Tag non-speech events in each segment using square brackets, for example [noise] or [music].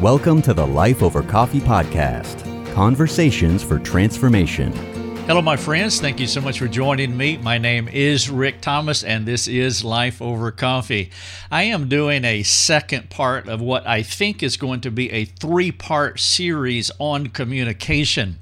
Welcome to the Life Over Coffee podcast conversations for transformation. Hello, my friends. Thank you so much for joining me. My name is Rick Thomas, and this is Life Over Coffee. I am doing a second part of what I think is going to be a three part series on communication.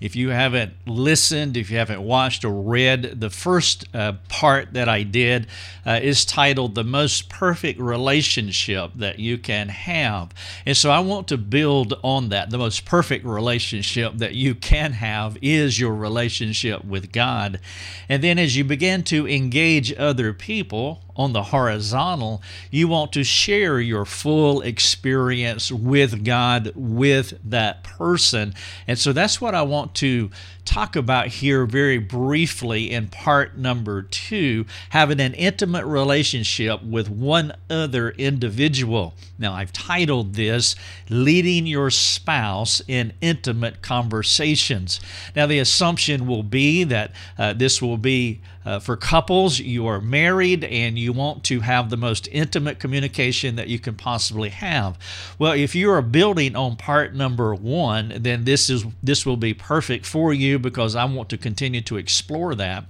If you haven't listened, if you haven't watched or read, the first uh, part that I did uh, is titled The Most Perfect Relationship That You Can Have. And so I want to build on that. The most perfect relationship that you can have is your relationship with God. And then as you begin to engage other people, on the horizontal, you want to share your full experience with God, with that person. And so that's what I want to talk about here very briefly in part number two having an intimate relationship with one other individual. Now, I've titled this Leading Your Spouse in Intimate Conversations. Now, the assumption will be that uh, this will be uh, for couples, you are married and you want to have the most intimate communication that you can possibly have. Well, if you are building on part number one, then this is this will be perfect for you because I want to continue to explore that.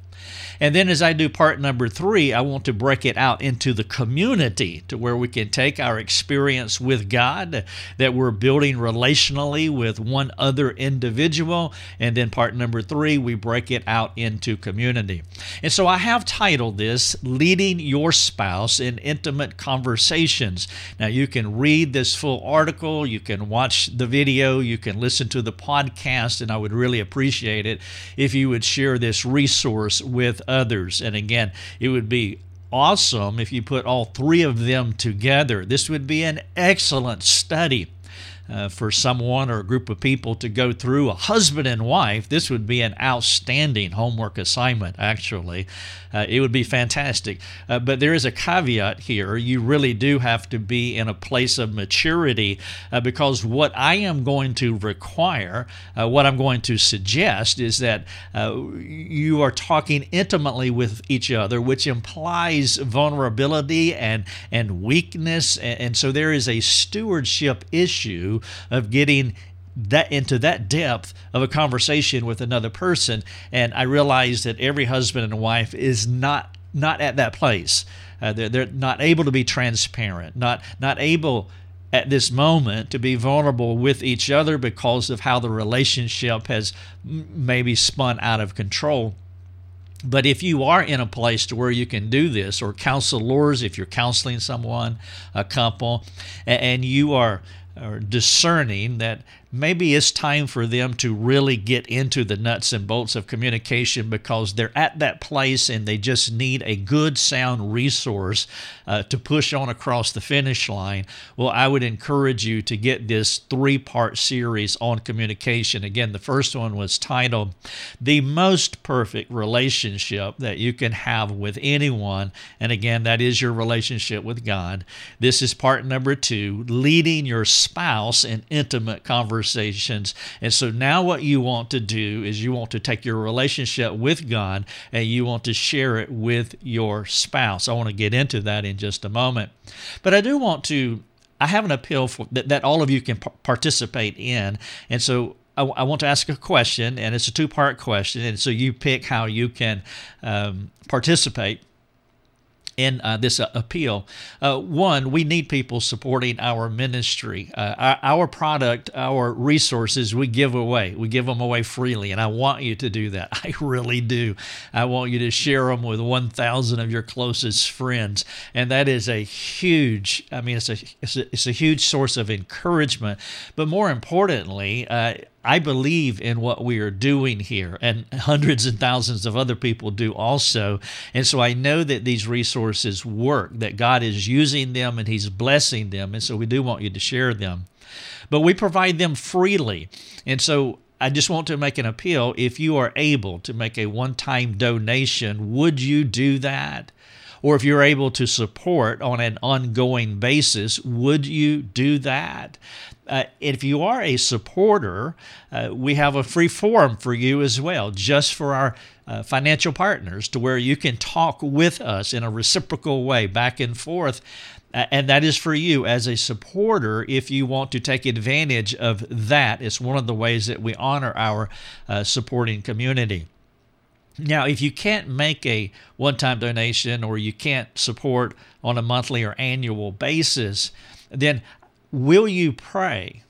And then as I do part number three, I want to break it out into the community to where we can take our experience with God that we're building relationally with one other individual. And then part number three, we break it out into community. And so I have titled this Leading Your Spouse in Intimate Conversations. Now you can read this full article, you can watch the video, you can listen to the podcast, and I would really appreciate it if you would share this resource with others. And again, it would be awesome if you put all three of them together. This would be an excellent study uh, for someone or a group of people to go through, a husband and wife, this would be an outstanding homework assignment, actually. Uh, it would be fantastic. Uh, but there is a caveat here. You really do have to be in a place of maturity uh, because what I am going to require, uh, what I'm going to suggest, is that uh, you are talking intimately with each other, which implies vulnerability and, and weakness. And, and so there is a stewardship issue of getting that into that depth of a conversation with another person. And i realize that every husband and wife is not not at that place. Uh, they're, they're not able to be transparent not not able at this moment to be vulnerable with each other because of how the relationship has maybe spun out of control. But if you are in a place to where you can do this, or counselors, if you're counseling someone, a couple, and you are or discerning that maybe it's time for them to really get into the nuts and bolts of communication because they're at that place and they just need a good sound resource uh, to push on across the finish line. Well i would encourage you to get this three part series on communication. Again the first one was titled the most perfect relationship that you can have with anyone. And again that is your relationship with god. This is part number two leading your spouse in intimate conversation conversations. And so now what you want to do is you want to take your relationship with God and you want to share it with your spouse. I want to get into that in just a moment. But I do want to I have an appeal for that, that all of you can p- participate in. And so I, I, want to ask a question, and it's a two part question. And so you pick how you can um, participate in uh, this uh, appeal. Uh, one, we need people supporting our ministry. Uh, our, our, product, our resources, we give away. We give them away freely, and I want you to do that. [laughs] I really do. I want you to share them with 1,000 of your closest friends, and that is a huge. I mean, it's a it's a, it's a huge source of encouragement. But more importantly, uh, I believe in what we are doing here, and hundreds and thousands of other people do also. And so I know that these resources work, that God is using them and He's blessing them. And so we do want you to share them. But we provide them freely. And so I just want to make an appeal. If you are able to make a one time donation, would you do that? Or if you're able to support on an ongoing basis, would you do that? Uh, if you are a supporter, uh, we have a free forum for you as well, just for our uh, financial partners to where you can talk with us in a reciprocal way back and forth. And that is for you as a supporter if you want to take advantage of that. It's one of the ways that we honor our uh, supporting community. Now, if you can't make a one time donation or you can't support on a monthly or annual basis, then will you pray?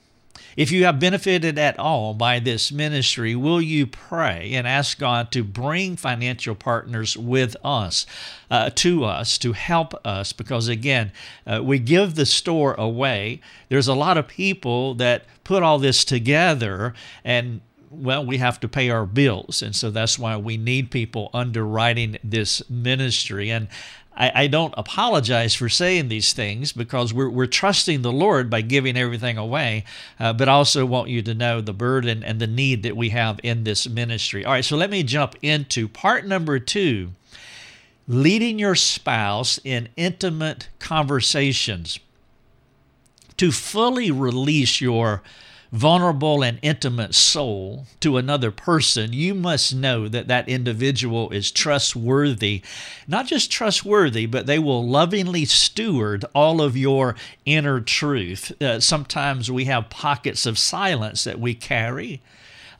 If you have benefited at all by this ministry, will you pray and ask God to bring financial partners with us, uh, to us, to help us? Because again, uh, we give the store away. There's a lot of people that put all this together and well, we have to pay our bills. And so that's why we need people underwriting this ministry. And I, I, don't apologize for saying these things because we're, we're trusting the Lord by giving everything away, uh, but I also want you to know the burden and the need that we have in this ministry. All right, so let me jump into part number two leading your spouse in intimate conversations. To fully release your vulnerable and intimate soul to another person, you must know that that individual is trustworthy. Not just trustworthy, but they will lovingly steward all of your inner truth. Uh, sometimes we have pockets of silence that we carry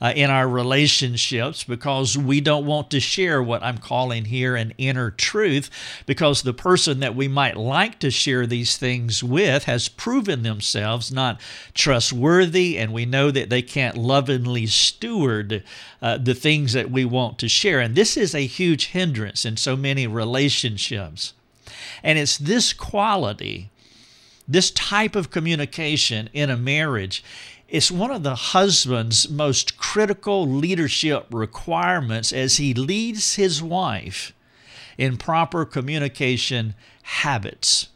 uh, in our relationships because we don't want to share what I'm calling here an inner truth because the person that we might like to share these things with has proven themselves not trustworthy, and we know that they can't lovingly steward uh, the things that we want to share. And this is a huge hindrance in so many relationships. And it's this quality, this type of communication in a marriage it's one of the husband's most critical leadership requirements as he leads his wife in proper communication habits.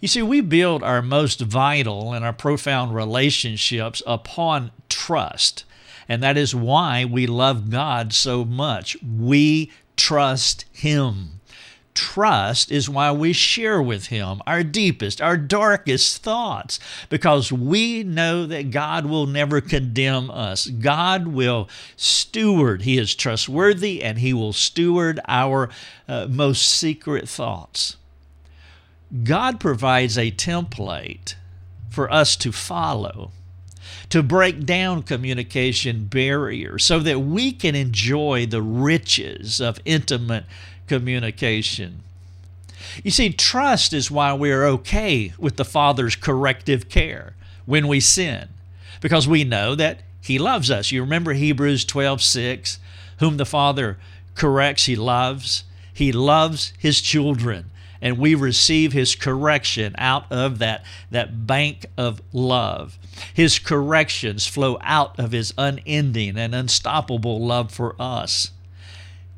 You see, we build our most vital and our profound relationships upon trust. And that is why we love God so much. We trust Him trust is why we share with Him our deepest, our darkest thoughts, because we know that God will never condemn us. God will steward. He is trustworthy and He will steward our uh, most secret thoughts. God provides a template for us to follow to break down communication barriers so that we can enjoy the riches of intimate communication. You see, trust is why we're okay with the Father's corrective care when we sin, because we know that He loves us. You remember Hebrews 12 6, whom the Father corrects, He loves. He loves His children, and we receive His correction out of that, that bank of love. His corrections flow out of His unending and unstoppable love for us.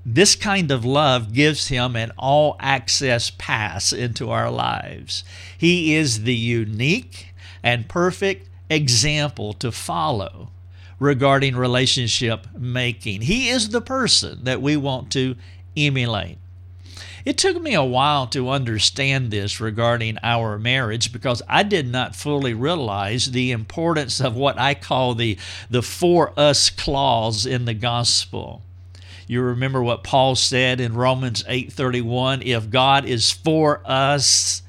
This kind of love gives him an all access pass into our lives. He is the unique and perfect example to follow regarding relationship making. He is the person that we want to emulate. It took me a while to understand this regarding our marriage because I did not fully realize the importance of what I call the, the for us clause in the gospel. You remember what Paul said in Romans 8:31, if God is for us,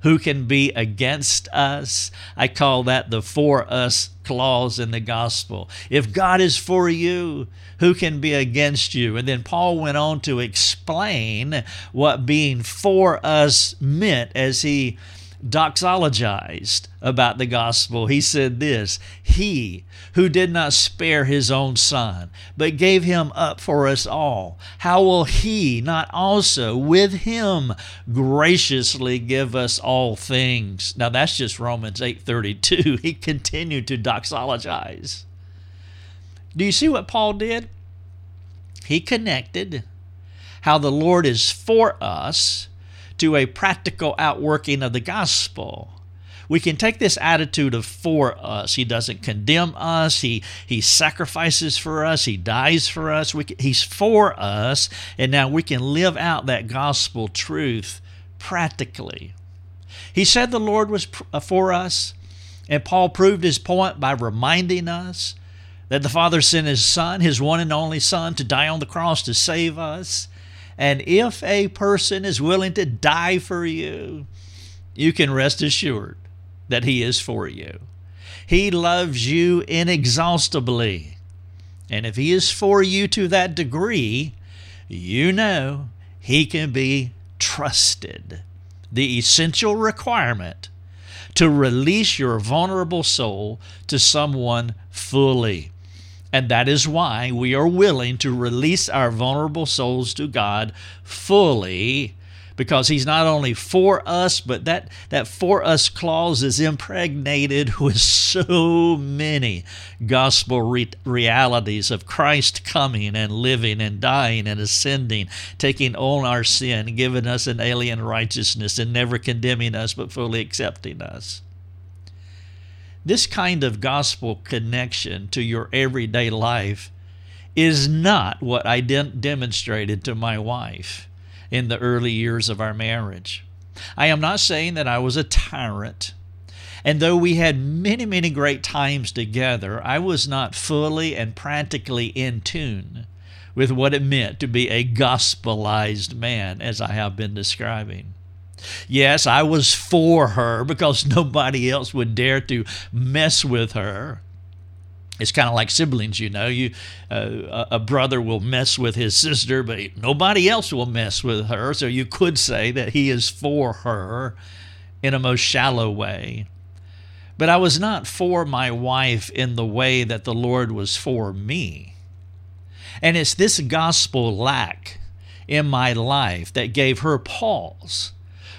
who can be against us? I call that the for us clause in the gospel. If God is for you, who can be against you? And then Paul went on to explain what being for us meant as he doxologized about the gospel. He said this He who did not spare his own son, but gave him up for us all, how will he not also with him graciously give us all things? Now that's just Romans 8:32. [laughs] He continued to doxologize. Do you see what Paul did? He connected how the Lord is for us to a practical outworking of the gospel. We can take this attitude of for us. He doesn't condemn us. He he sacrifices for us. He dies for us. Can, he's for us, and now we can live out that gospel truth practically. He said the Lord was uh, for us, and Paul proved his point by reminding us that the Father sent His Son, His one and only Son, to die on the cross to save us. And if a person is willing to die for you, you can rest assured that He is for you. He loves you inexhaustibly. And if He is for you to that degree, you know He can be trusted. The essential requirement to release your vulnerable soul to someone fully. And that is why we are willing to release our vulnerable souls to God fully because he's not only for us, but that, that for us clause is impregnated [laughs] with so many gospel re- realities of Christ coming and living and dying and ascending, taking on our sin, giving us an alien righteousness, and never condemning us, but fully accepting us. This kind of gospel connection to your everyday life is not what I de- demonstrated to my wife in the early years of our marriage. I am not saying that I was a tyrant. And though we had many, many great times together, I was not fully and practically in tune with what it meant to be a gospelized man, as I have been describing. Yes, I was for her because [laughs] nobody else would dare to mess with her it's kind of like siblings, you know. You, uh, a brother will mess with his sister, but nobody else will mess with her. So you could say that he is for her in a most shallow way. But I was not for my wife in the way that the Lord was for me. And it's this gospel lack in my life that gave her pause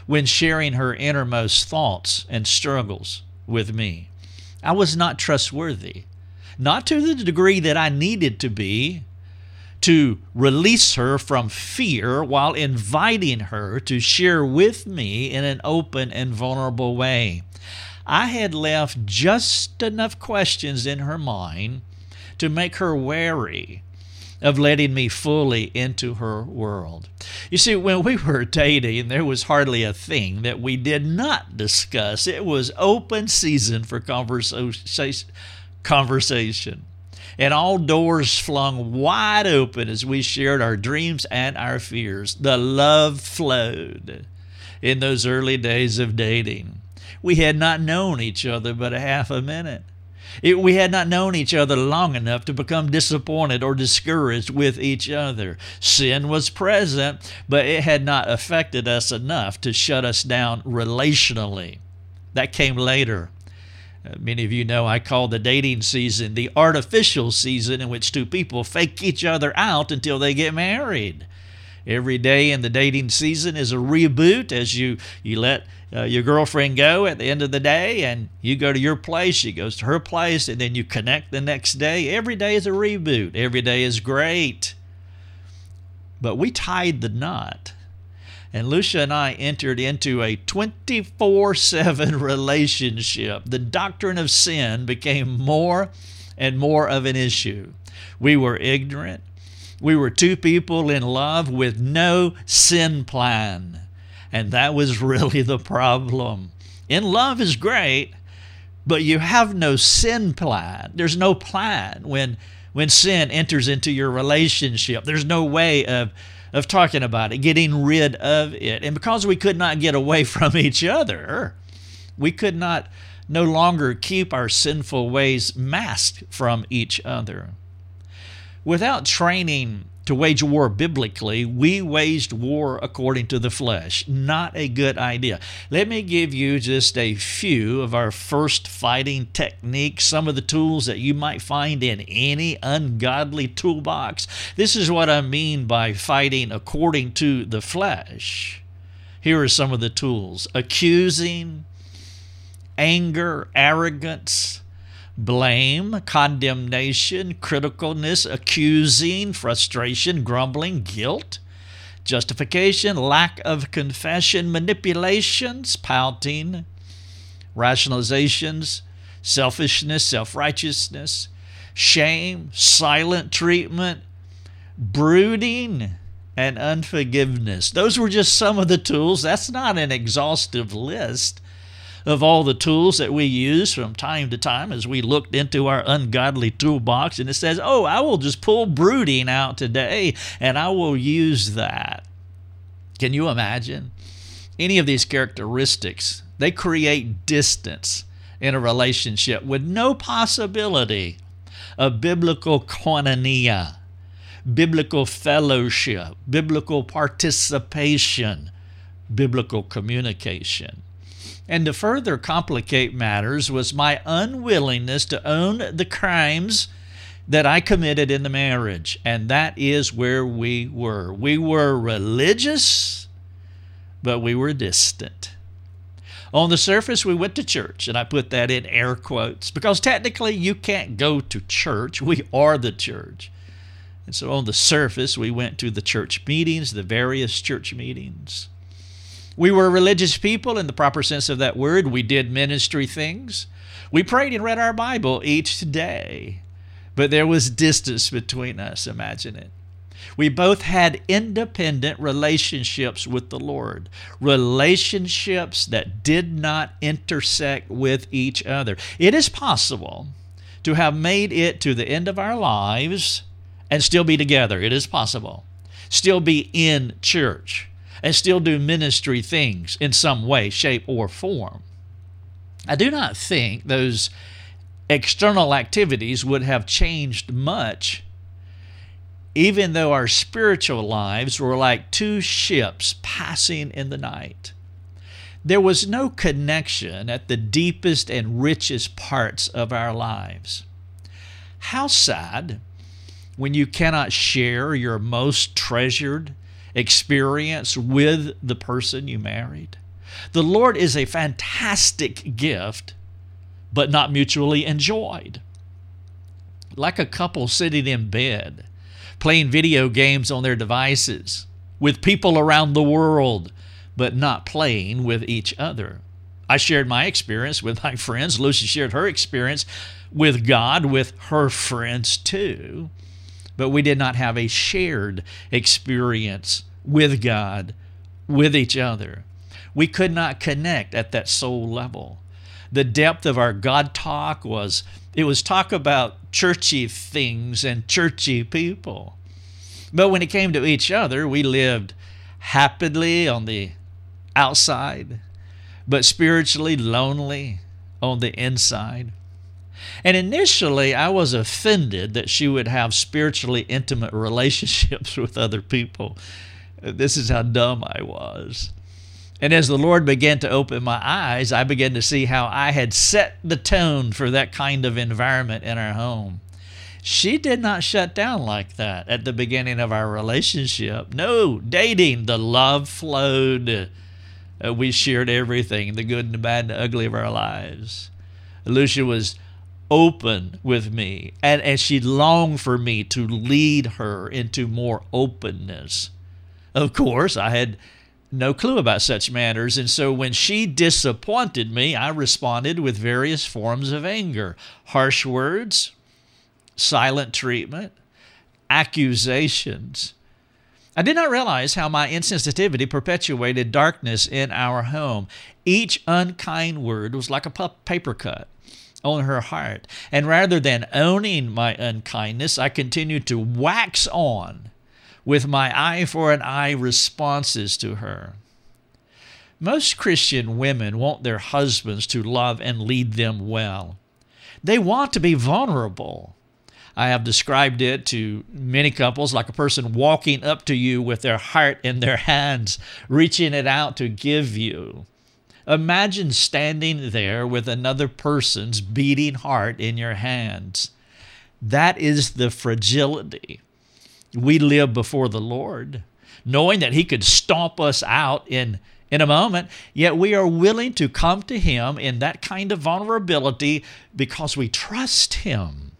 when sharing her innermost thoughts and struggles with me. I was not trustworthy not to the degree that I needed to be to release her from fear while inviting her to share with me in an open and vulnerable way. I had left just enough questions in her mind to make her wary of letting me fully into her world. You see, when we were dating, there was hardly a thing that we did not discuss. It was open season for conversation conversation. And all doors flung wide open as we shared our dreams and our fears. The love flowed in those early days of dating. We had not known each other but a half a minute. It, we had not known each other long enough to become disappointed or discouraged with each other. Sin was present, but it had not affected us enough to shut us down relationally. That came later. Uh, many of you know I call the dating season the artificial season in which two people fake each other out until they get married. Every day in the dating season is a reboot as you, you let uh, your girlfriend go at the end of the day and you go to your place, she goes to her place, and then you connect the next day. Every day is a reboot. Every day is great. But we tied the knot and Lucia and I entered into a 24 7 [laughs] relationship. The doctrine of sin became more and more of an issue. We were ignorant. We were two people in love with no sin plan. And that was [laughs] really the problem. In love is great, but you have no sin plan. There's no plan when when sin enters into your relationship. There's no way of of talking about it, getting rid of it. And because we could not get away [laughs] from each other, we could not no longer keep our sinful ways masked from each other. Without training to wage war biblically, we waged war according to the flesh. Not a good idea. Let me give you just a few of our first fighting techniques, some of the tools that you might find in any ungodly toolbox. This is what I mean by fighting according to the flesh. Here are some of the tools accusing, anger, arrogance blame, condemnation, criticalness, accusing, frustration, grumbling, guilt, justification, lack of confession, manipulations, pouting, rationalizations, selfishness, self righteousness, shame, silent treatment, brooding, and unforgiveness. Those were just some of the tools. That's not an exhaustive list. Of all the tools that we use from time to time as we looked into our ungodly toolbox. And it says, Oh, I will just pull brooding out today and I will use that. Can you imagine? Any of these characteristics, they create distance in a relationship with no possibility of biblical koinonia, biblical fellowship, biblical participation, biblical communication. And to further complicate matters was my unwillingness to own the crimes that I committed in the marriage. And that is where we were. We were religious, but we were distant. On the surface, we went to church, and I put that in air quotes because technically you can't go to church. We are the church. And so on the surface, we went to the church meetings, the various church meetings. We were religious people in the proper sense of that word. We did ministry things. We prayed and read our Bible each day. But there was distance between us, imagine it. We both had independent relationships with the Lord, relationships that did not intersect with each other. It is possible to have made it to the end of our lives and still be together. It is possible. Still be in church and still do ministry things in some way, shape, or form. I do not think those external activities would have changed much even though our spiritual lives were like two ships passing in the night. There was no connection at the deepest and richest parts of our lives. How sad when you cannot share your most treasured experience with the person you married. The Lord is a fantastic gift, but not mutually enjoyed. Like a couple sitting in bed playing video games on their devices with people around the world, but not playing with each other. I shared my experience with my [laughs] friends. Lucy shared her experience with God with her friends too. But we did not have a shared experience with God, with each other. We could not connect at that soul level. The depth of our God talk was it was talk about churchy things and churchy people. But when it came to each other, we lived happily on the outside, but spiritually lonely on the inside. And initially, I was offended that she would have spiritually intimate [laughs] relationships with other people. This is how dumb I was. And as the Lord began to open my eyes, I began to see how I had set the tone for that kind of environment in our home. She did not shut down like that at the beginning of our relationship. No, dating, the love flowed. Uh, we shared everything the good and the bad and the ugly of our lives. Lucia was open with me, and, and she longed for me to lead her into more openness. Of course, I had no clue about such matters. And so when she disappointed me, I responded with various forms of anger harsh words, silent treatment, accusations. I did not realize how my insensitivity perpetuated darkness in our home. Each unkind word was like a paper cut on her heart. And rather than owning my unkindness, I continued to wax on with my eye for an eye responses to her. Most Christian women want their husbands to love and lead them well. They want to be vulnerable. I have described it to many couples like a person walking up to you with their heart in their hands, reaching it out to give you. Imagine standing there with another person's beating heart in your hands. That is the fragility we live before the Lord, knowing that He could stomp us out in, in a moment, yet we are willing to come to Him in that kind of vulnerability because we trust Him.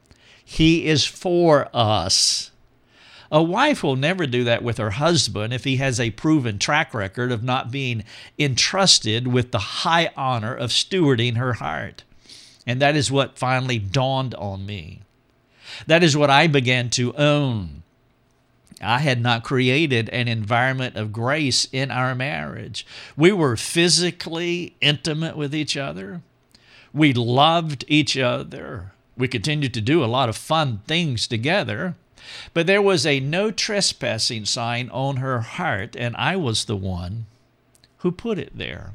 He is for us. A wife will never do that with her husband if he has a proven track record of not being entrusted with the high honor of stewarding her heart. And that is what finally dawned on me. That is what I began to own I had not created an environment of grace in our marriage. We were physically intimate with each other. We loved each other. We continued to do a lot of fun things together. But there was a no trespassing sign on her heart, and I was the one who put it there.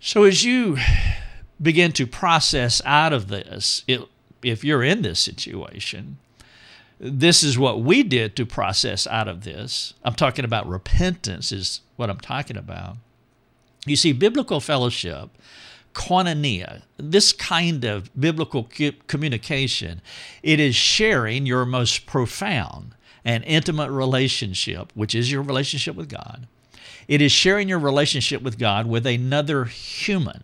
So as you begin to process out of this, it, if you're in this situation, this is what we did to process out of this. I'm talking about repentance, is what I'm talking about. You see, biblical fellowship, koinonia, this kind of biblical communication, it is sharing your most profound and intimate relationship, which is your relationship with God. It is sharing your relationship with God with another human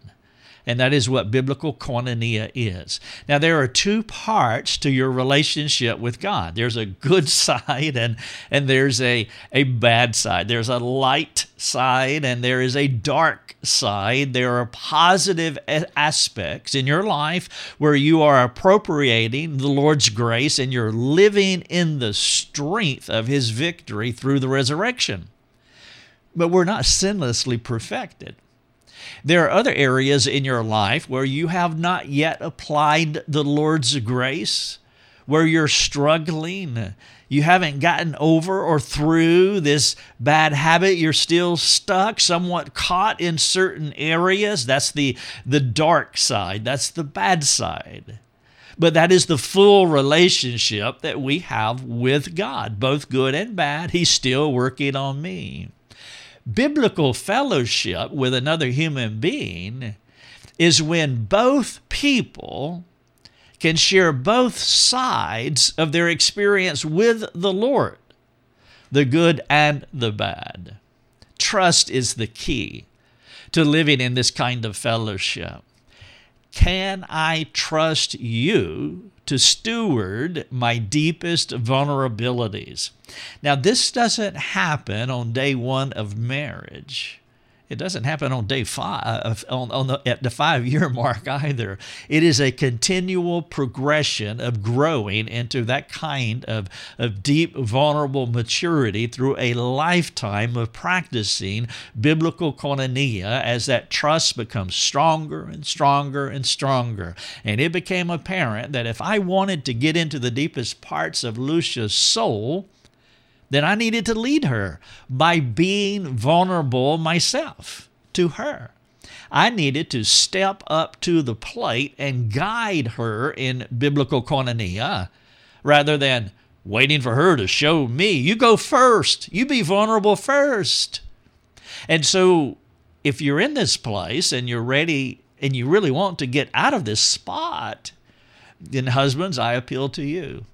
and that is what biblical koinonia is. Now, there are two parts to your relationship with God there's a good [laughs] side and, and there's a, a bad side. There's a light side and there is a dark side. There are positive aspects in your life where you are appropriating the Lord's grace and you're living in the strength of His victory through the resurrection. But we're not sinlessly perfected. There are other areas in your life where you have not yet applied the Lord's grace, where you're struggling. You haven't gotten over or through this bad habit. You're still stuck, somewhat caught in certain areas. That's the, the dark side, that's the bad side. But that is the full relationship that we have with God, both good and bad. He's still working on me biblical fellowship with another human being is when both people can share both sides of their experience with the Lord, the good and the bad. Trust is the key to living in this kind of fellowship. Can I trust you to steward my deepest vulnerabilities? Now, this doesn't happen on day one of marriage. It doesn't happen on day five, uh, on, on the, at the five year [laughs] mark either. It is a continual progression of growing into that kind of, of deep, vulnerable maturity through a lifetime of practicing biblical koinonia as that trust becomes stronger and stronger and stronger. And it became apparent that if I wanted to get into the deepest parts of Lucia's soul, then I needed to lead her by being vulnerable myself to her. I needed to step up to the plate and guide her in biblical koinonia rather than waiting for her to show me. You go first. You be vulnerable first. And so, if you're in this place and you're ready and you really want to get out of this spot, then, husbands, I appeal to you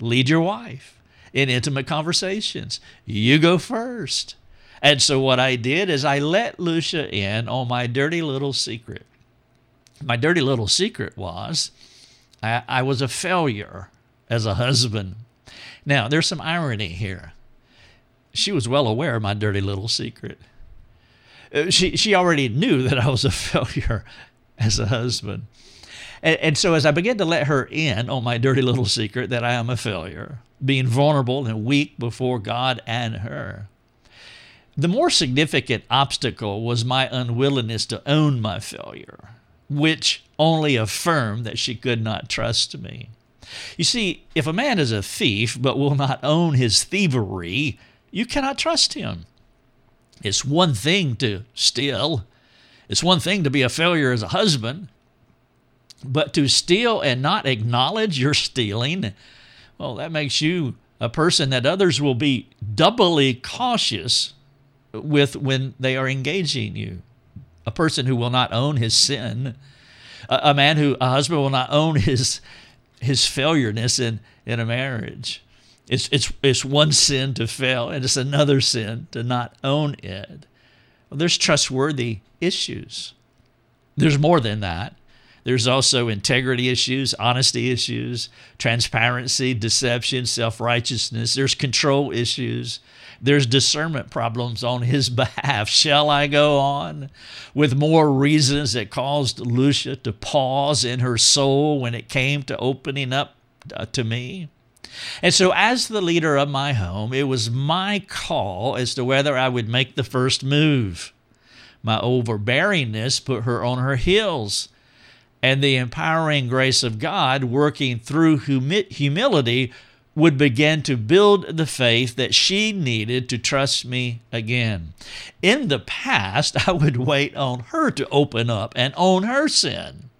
lead your wife in intimate conversations. You go first. And so what I did is I let Lucia in on my dirty little secret. My dirty little secret was I, I was a failure as a husband. Now, there's some irony here. She was well aware of my dirty little secret. Uh, she, she already knew that I was a [laughs] failure as a husband. And, and so as I began to let her in on my dirty little secret that I am a failure, being vulnerable and weak before God and her, the more significant obstacle was my unwillingness to own my failure, which only affirmed that she could not trust me. You see, if a man is a thief but will not own his thievery, you cannot trust him. It's one thing to steal, it's one thing to be a failure as a husband, but to steal and not acknowledge you're stealing, well, that makes you a person that others will be doubly cautious with when they are engaging you. A person who will not own his sin, a, a man who, a husband will not own his his failureness in, in a marriage. It's, it's, it's one sin to fail, and it's another sin to not own it. Well, there's trustworthy issues. There's more than that. There's also integrity issues, honesty issues, transparency, deception, self righteousness. There's control issues. There's discernment problems on his [laughs] behalf. Shall I go on with more reasons that caused Lucia to pause in her soul when it came to opening up uh, to me? And so, as the leader of my home, it was my call as to whether I would make the first move. My overbearingness put her on her heels, and the empowering grace of God working through humi- humility would begin to build the faith that she needed to trust me again. In the past, I would wait on her to open up and own her sin.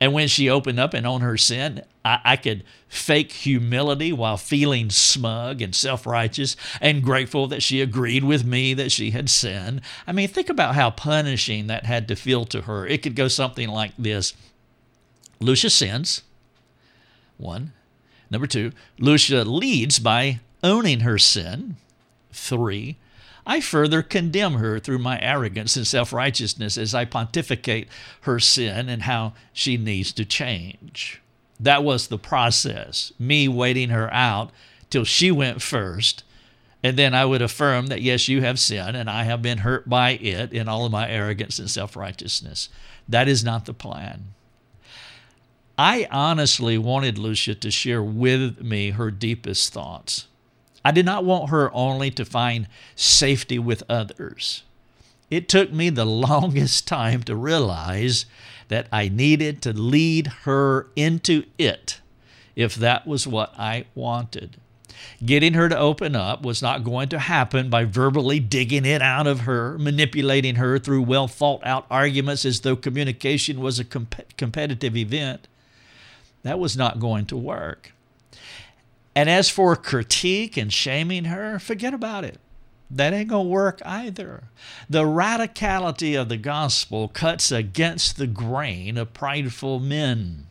And when she opened up and owned her sin, I, I could fake humility while feeling smug and self righteous and grateful that she agreed with me that she had sinned. I mean, think about how punishing that had to feel to her. It could go something like this Lucia sins, one. Number two, Lucia leads by owning her sin. Three, I further condemn her through my arrogance and self righteousness as I pontificate her sin and how she needs to change. That was the process, me waiting her out till she went first. And then I would affirm that, yes, you have sinned and I have been hurt by it in all of my arrogance and self righteousness. That is not the plan. I honestly wanted Lucia to share with me her deepest thoughts. I did not want her only to find safety with others. It took me the [laughs] longest time to realize that I needed to lead her into it if that was what I wanted. Getting her to open up was not going to happen by verbally digging it out of her, manipulating her through well thought out arguments as though communication was a comp- competitive event. That was not going to work. And as for critique and shaming her, forget about it. That ain't going to work either. The radicality of the gospel cuts against the grain of prideful men.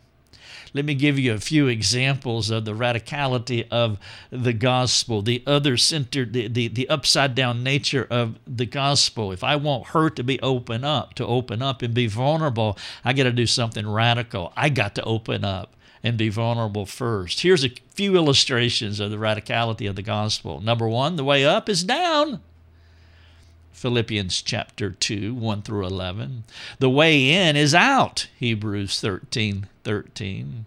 Let me give you a few examples of the radicality of the gospel, the other centered, the, the, the upside down nature of the gospel. If I want her to be open up, to open up and be vulnerable, I got to do something radical. I got to open up and be vulnerable first. Here's a few illustrations of the radicality of the gospel. Number one, the way up is down. Philippians chapter 2, 1 through 11. The way in is out. Hebrews 13, 13.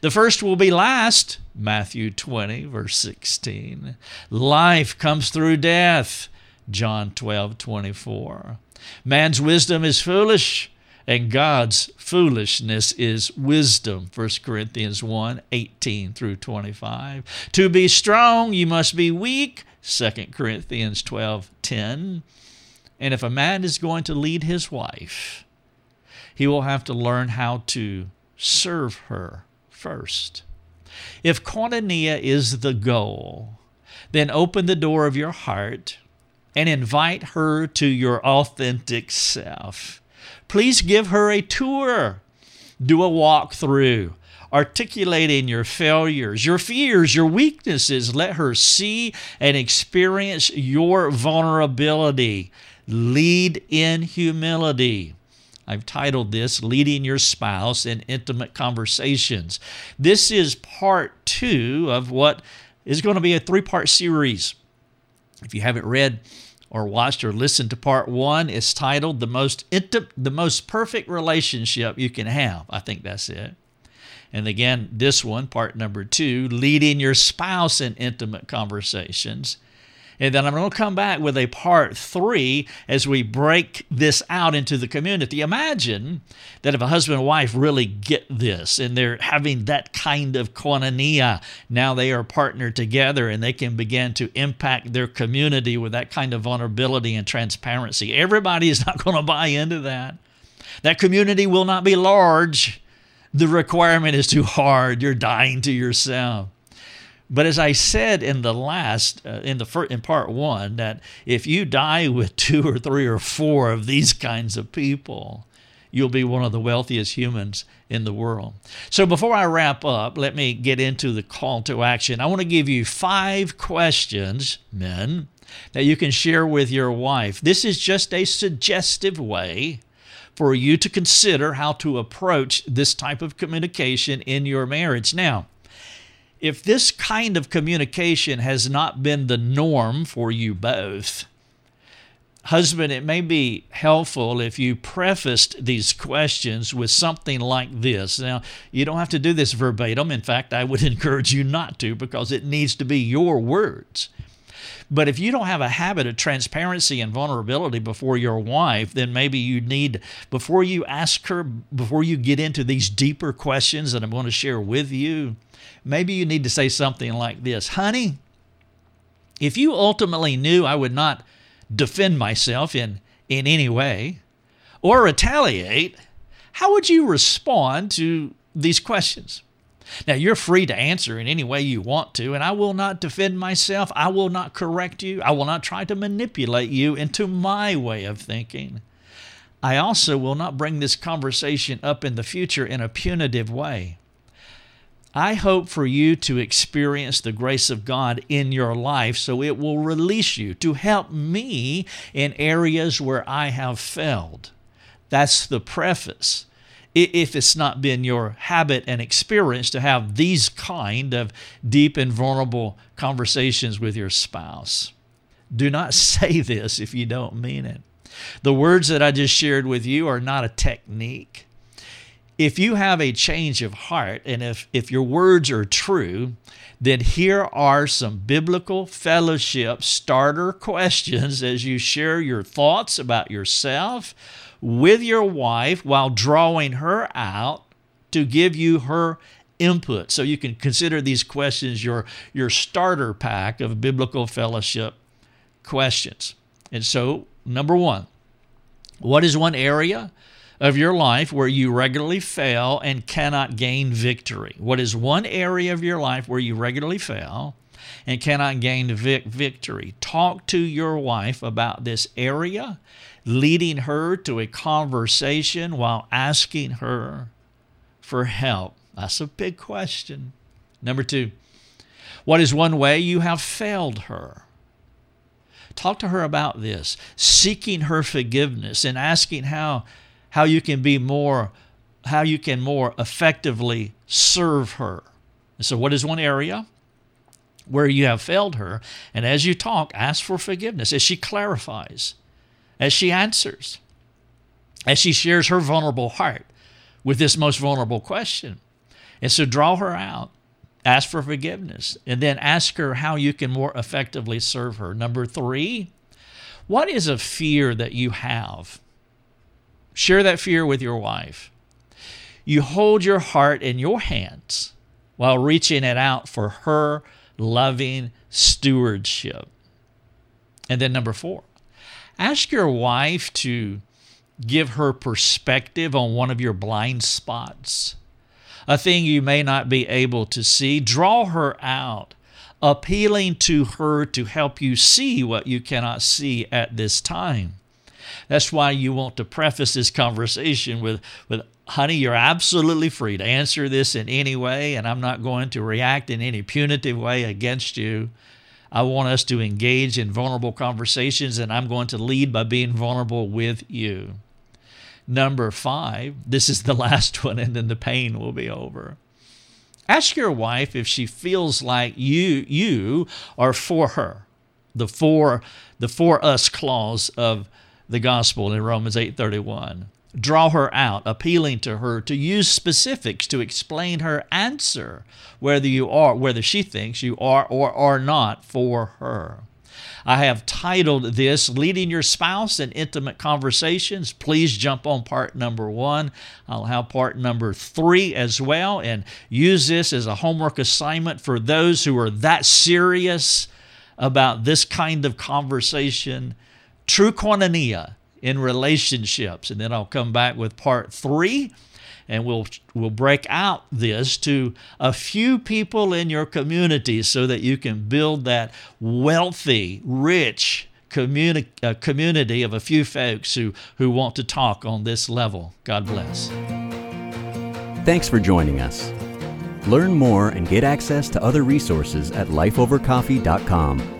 The first will be last. Matthew 20, verse 16. Life comes through death. John 12, 24. Man's wisdom is foolish and God's foolishness is wisdom. 1 Corinthians 1 18 through 25. To be strong, you must be weak. 2 Corinthians 12 10. And if a man is going to lead his wife, he will have to learn how to serve her first. If koinonia is the goal, then open the door of your heart and invite her to your authentic self. Please give her a tour. Do a walkthrough, articulating your failures, your fears, your weaknesses. Let her see and experience your vulnerability. Lead in humility. I've titled this Leading Your Spouse in Intimate Conversations. This is part two of what is going to be a three part series. If you haven't read or watched or listened to part one. It's titled "The Most Intimate, The Most Perfect Relationship You Can Have." I think that's it. And again, this one, part number two, leading your spouse in intimate conversations. And then I'm going to come back with a part three as we break this out into the community. Imagine that if a husband and wife really get this and they're having that kind of koinonia, now they are partnered together and they can begin to impact their community with that kind of vulnerability and transparency. Everybody is [laughs] not going to buy into that. That community will not be large. The requirement is too hard. You're dying to yourself. But as I said in the last, uh, in the in part one, that if you die with [laughs] two or three or four of these kinds of people, you'll be one of the wealthiest humans in the world. So before I wrap up, let me get into the call to action. I want to give you five questions, men, that you can share with your wife. This is just a suggestive way for you to consider how to approach this type of communication in your marriage. Now, if this kind of communication has not been the norm for you both, Husband, it may be helpful if you prefaced these questions with something like this. Now, you don't have to do this verbatim. In fact, I would [laughs] encourage you not to because it needs to be your words. But if you don't have a habit of transparency and vulnerability before your wife, then maybe you need, before you ask her, before you get into these deeper questions that I'm going to share with you, maybe you need to say something like this Honey, if you ultimately knew I would not defend myself in, in any way or retaliate, how would you respond to these questions? Now, you're free to answer in any way you want to, and I will not defend myself. I will not correct you. I will not try to manipulate you into my way of thinking. I also will not bring this conversation up in the future in a punitive way. I hope for you to experience the grace of God in your life so it will release you to help me in areas where I have failed. That's the preface. If it's not been your habit and experience to have these kind of deep and vulnerable conversations with your spouse, do not [laughs] say this if you don't mean it. The words that I just shared with you are not a technique if you have a change of heart and if, if your words are true, then here are some biblical fellowship starter [laughs] questions as you share your thoughts about yourself with your wife while drawing her out to give you her input. So you can consider these questions your, your starter pack of biblical fellowship questions. And so, number one, what is one area of your life where you regularly fail and cannot gain victory? What is one area of your life where you regularly fail and cannot gain vic- victory? Talk to your wife about this area, leading her to a conversation while asking her for help. That's a big question. Number two, what is one way you have failed her? Talk to her about this, seeking her forgiveness and asking how how you can be more how you can more effectively serve her. And so what is one area where you have failed her? And as you talk, ask for forgiveness as she clarifies, as she answers, as she shares her vulnerable heart with this most vulnerable question. And so draw her out, ask for forgiveness, and then ask her how you can more effectively serve her. Number three, what is a fear that you have? Share that fear with your wife. You hold your heart in your hands while reaching it out for her loving stewardship. And then, number four, ask your wife to give her perspective on one of your blind spots, a thing you may not be able to see. Draw her out, appealing to her to help you see what you cannot see at this time. That's why you want to preface this conversation with, with honey, you're absolutely free to answer this in any way, and I'm not going to react in any punitive way against you. I want us to engage in vulnerable conversations, and I'm going to lead by being vulnerable with you. Number five, this is the [laughs] last one, and then the pain will be over. Ask your wife if she feels like you you are for her. The for the for us clause of the gospel in Romans 8:31. Draw her out, appealing to her to use specifics to explain her answer, whether you are whether she thinks you are or are not for her. I have titled this Leading Your Spouse in Intimate Conversations. Please jump on part number one. I'll have part number three as well, and use this as a homework assignment for those who are that serious about this kind of conversation true koinonia in relationships. And then I'll come back with part three and we'll we'll break out this to a few people in your community so that you can build that wealthy, rich communi- uh, community of a few folks who, who want to talk on this level. God bless. Thanks for joining us. Learn more and get access to other resources at lifeovercoffee.com.